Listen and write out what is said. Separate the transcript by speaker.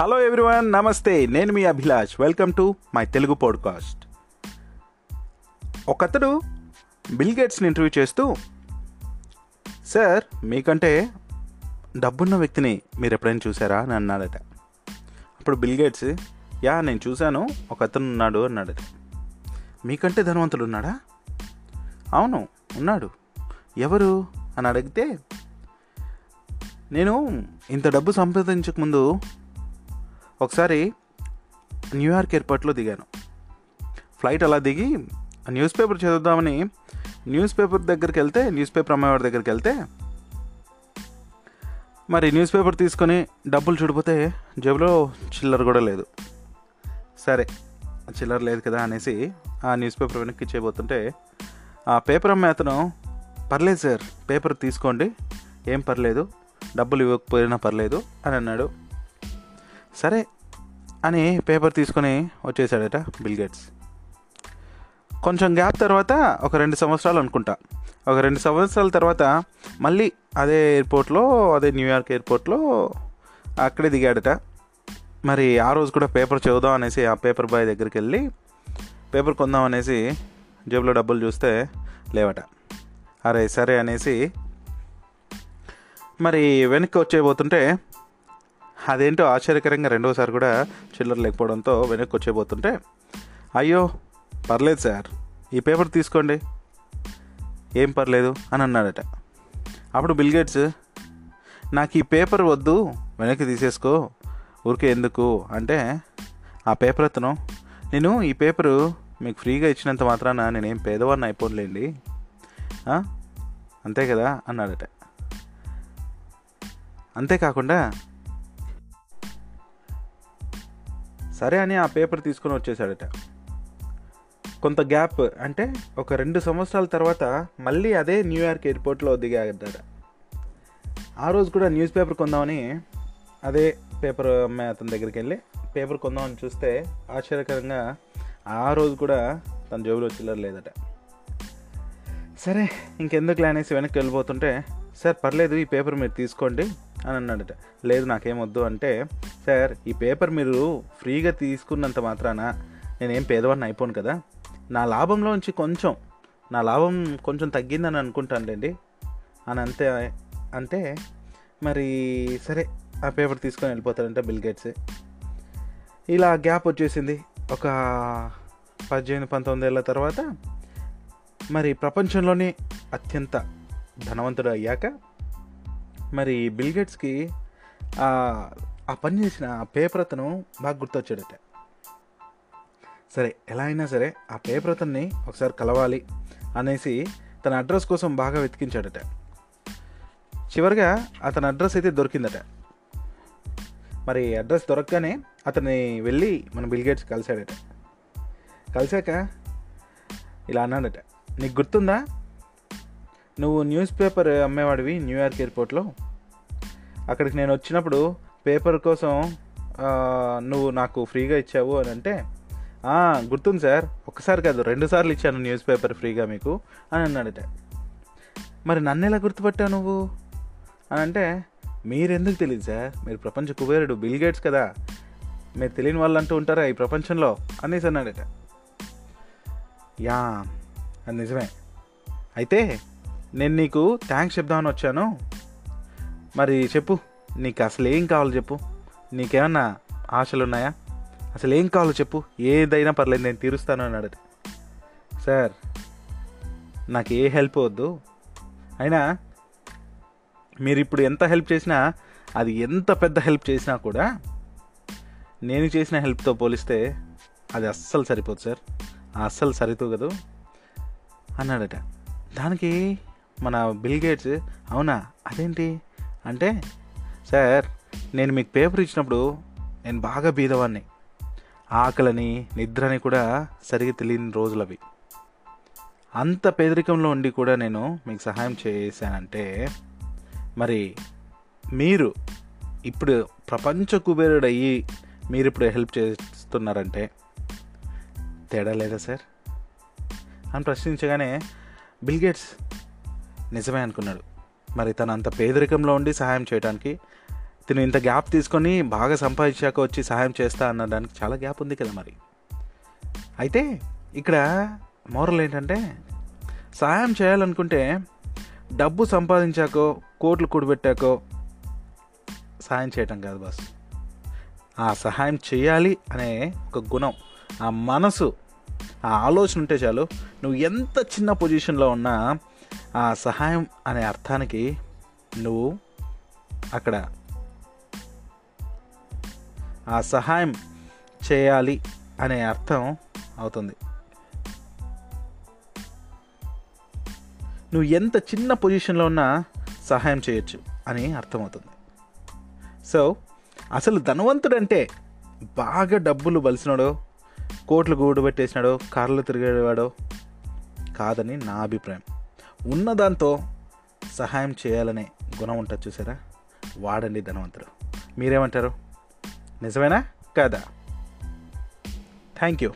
Speaker 1: Hello everyone నమస్తే నేను మీ Abhilash. Welcome to my Telugu podcast ఒకతడు Bill గేట్స్ని ఇంటర్వ్యూ చేస్తూ సార్ మీకంటే డబ్బున్న వ్యక్తిని మీరు ఎప్పుడైనా చూసారా? అని అన్నాడట. అప్పుడు బిల్ గేట్స్ యా నేను చూశాను. ఒక అతను ఉన్నాడు అన్నాడట. మీకంటే ధనవంతుడు ఉన్నాడా? అవును ఉన్నాడు. ఎవరు? అని అడిగితే నేను ఇంత డబ్బు సంపాదించక ముందు ఒకసారి న్యూయార్క్ ఎయిర్పోర్ట్లో దిగాను. ఫ్లైట్ అలా దిగి న్యూస్ పేపర్ చదువుదామని న్యూస్ పేపర్ దగ్గరికి వెళ్తే న్యూస్ పేపర్ అమ్మేవాడి దగ్గరికి వెళ్తే మరి న్యూస్ పేపర్ తీసుకొని డబ్బులు చూడిపోతే జేబులో చిల్లర కూడా లేదు. సరే చిల్లర లేదు కదా అనేసి ఆ న్యూస్ పేపర్ వెనక్కి ఇచ్చేయబోతుంటే ఆ పేపర్ అమ్మే అతను పర్లేదు సార్ పేపర్ తీసుకోండి ఏం పర్లేదు డబ్బులు ఇవ్వకపోయినా పర్లేదు అని అన్నాడు. సరే అని పేపర్ తీసుకొని వచ్చేసాడట బిల్ గేట్స్. కొంచెం గ్యాప్ తర్వాత ఒక రెండు సంవత్సరాలు అనుకుంటా. ఒక రెండు సంవత్సరాల తర్వాత మళ్ళీ అదే ఎయిర్పోర్ట్లో అదే న్యూయార్క్ ఎయిర్పోర్ట్లో అక్కడే దిగాడట. మరి ఆ రోజు కూడా పేపర్ చదువుదాం అనేసి ఆ పేపర్ బాయ్ దగ్గరికి వెళ్ళి పేపర్ కొందాం అనేసి జేబులో డబ్బులు చూస్తే లేవట. అరే సరే అనేసి మరి వెనక్కి వచ్చేయబోతుంటే అదేంటో ఆశ్చర్యకరంగా రెండోసారి కూడా చిల్లర లేకపోవడంతో వెనక్కి వచ్చేబోతుంటే అయ్యో పర్లేదు సార్ ఈ పేపర్ తీసుకోండి. ఏం పర్లేదు అని అన్నాడట. అప్పుడు బిల్ గేట్స్ నాకు ఈ పేపర్ వద్దు వెనక్కి తీసేసుకో. ఊరికే ఎందుకు అంటే ఆ పేపర్ అతను. నేను ఈ పేపరు మీకు ఫ్రీగా ఇచ్చినంత మాత్రాన నేనేం పేదవాడిని అయిపోలేండి అంతే కదా? అన్నాడట. అంతేకాకుండా సరే అని ఆ పేపర్ తీసుకొని వచ్చేసాడట. కొంత గ్యాప్ అంటే ఒక రెండు సంవత్సరాల తర్వాత మళ్ళీ అదే న్యూయార్క్ ఎయిర్పోర్ట్లో దిగాడట. ఆ రోజు కూడా న్యూస్ పేపర్ కొందామని అదే పేపర్ అమ్మాయి అతని దగ్గరికి వెళ్ళి పేపర్ కొందామని చూస్తే ఆశ్చర్యకరంగా ఆ రోజు కూడా తన జేబులో చిల్లర లేదట. సరే ఇంకెందుకు లేనేసి వెనక్కి వెళ్ళిపోతుంటే సార్ పర్లేదు ఈ పేపర్ మీరు తీసుకోండి అని అన్నాడట. లేదు నాకేమొద్దు అంటే సార్ ఈ పేపర్ మీరు ఫ్రీగా తీసుకున్నంత మాత్రాన నేనేం పేదవాడిని అయిపోను కదా. నా లాభంలోంచి కొంచెం నా లాభం కొంచెం తగ్గిందని అనుకుంటానులేండి. అని అంతే అంటే మరి సరే ఆ పేపర్ తీసుకొని వెళ్ళిపోతాడంటే బిల్ గేట్స్. ఇలా గ్యాప్ వచ్చేసింది. ఒక పద్దెనిమిది పంతొమ్మిది ఏళ్ళ తర్వాత మరి ప్రపంచంలోనే అత్యంత ధనవంతుడు అయ్యాక మరి బిల్ గేట్స్కి ఆ పని చేసిన ఆ పేపర్ అతను బాగా గుర్తొచ్చాడట సరే ఎలా అయినా సరే ఆ పేపర్ అతన్ని ఒకసారి కలవాలి అనేసి తన అడ్రస్ కోసం బాగా వెతికించాడట చివరిగా అతని అడ్రస్ అయితే దొరికిందట. మరి అడ్రస్ దొరకగానే అతన్ని వెళ్ళి మన బిల్ గేట్స్ కలిశాడట. కలిశాక ఇలా అన్నాడట నీకు గుర్తుందా? నువ్వు న్యూస్ పేపర్ అమ్మేవాడివి న్యూయార్క్ ఎయిర్పోర్ట్లో. అక్కడికి నేను వచ్చినప్పుడు పేపర్ కోసం నువ్వు నాకు ఫ్రీగా ఇచ్చావు అని అంటే గుర్తుంది సార్. ఒకసారి కాదు రెండు సార్లు ఇచ్చాను న్యూస్ పేపర్ ఫ్రీగా మీకు అని అన్నాడట మరి నన్ను ఎలా గుర్తుపట్టావు నువ్వు? అని అంటే మీరెందుకు తెలియదు సార్. మీరు ప్రపంచ కుబేరుడు బిల్ గేట్స్ కదా. మీరు తెలియని వాళ్ళు అంటూ ఉంటారా ఈ ప్రపంచంలో? అనేసి అన్నాడట యా అది నిజమే. అయితే నేను నీకు థ్యాంక్స్ చెప్దామని వచ్చాను. మరి చెప్పు. నీకు అసలు ఏం కావాలో చెప్పు? నీకేమన్నా ఆశలు ఉన్నాయా అసలు ఏం కావాలో చెప్పు? ఏదైనా పర్లేదు నేను తీరుస్తాను అన్నాడు సార్ నాకు ఏ హెల్ప్ వద్దు. అయినా మీరు ఇప్పుడు ఎంత హెల్ప్ చేసినా అది ఎంత పెద్ద హెల్ప్ చేసినా కూడా నేను చేసిన హెల్ప్తో పోలిస్తే అది అస్సలు సరిపోదు సార్. అస్సలు సరితూగదు అన్నాడట. దానికి మన బిల్ గేట్స్ అవునా? అదేంటి? అంటే సార్ నేను మీకు పేపర్ ఇచ్చినప్పుడు నేను బాగా బీదవాడిని ఆకలని నిద్రని కూడా సరిగా తెలియని రోజులు అవి అంత పేదరికంలో ఉండి కూడా నేను మీకు సహాయం చేశానంటే మరి మీరు ఇప్పుడు ప్రపంచ కుబేరుడు అయ్యి మీరు ఇప్పుడు హెల్ప్ చేస్తున్నారంటే తేడా లేదా సార్? అని ప్రశ్నించగానే బిల్గేట్స్ నిజమే అనుకున్నాడు. మరి తను అంత పేదరికంలో ఉండి సహాయం చేయడానికి తిను ఇంత గ్యాప్ తీసుకొని బాగా సంపాదించాక వచ్చి సహాయం చేస్తా అన్నదానికి చాలా గ్యాప్ ఉంది కదా మరి. అయితే ఇక్కడ మోరల్ ఏంటంటే సహాయం చేయాలనుకుంటే డబ్బు సంపాదించాకో కోట్లు కూడబెట్టాకో సహాయం చేయటం కాదు బాస్. ఆ సహాయం చేయాలి అనే ఒక గుణం ఆ మనసు ఆ ఆలోచన ఉంటే చాలు నువ్వు ఎంత చిన్న పొజిషన్లో ఉన్నా ఆ సహాయం అనే అర్థానికి నువ్వు అక్కడ ఆ సహాయం చేయాలి అనే అర్థం అవుతుంది. నువ్వు ఎంత చిన్న పొజిషన్లో ఉన్నా సహాయం చేయొచ్చు అని అర్థమవుతుంది. సో అసలు ధనవంతుడంటే బాగా డబ్బులు బలిసినాడో కోట్లు గూడు పెట్టేసినాడో కార్లు తిరిగేవాడో కాదని నా అభిప్రాయం. ఉన్నదాంతో సహాయం చేయాలనే గుణం ఉంటుంది చూసారా? వాడండి ధనవంతుడు. మీరేమంటారు? నిజమేనా? కదా. Thank you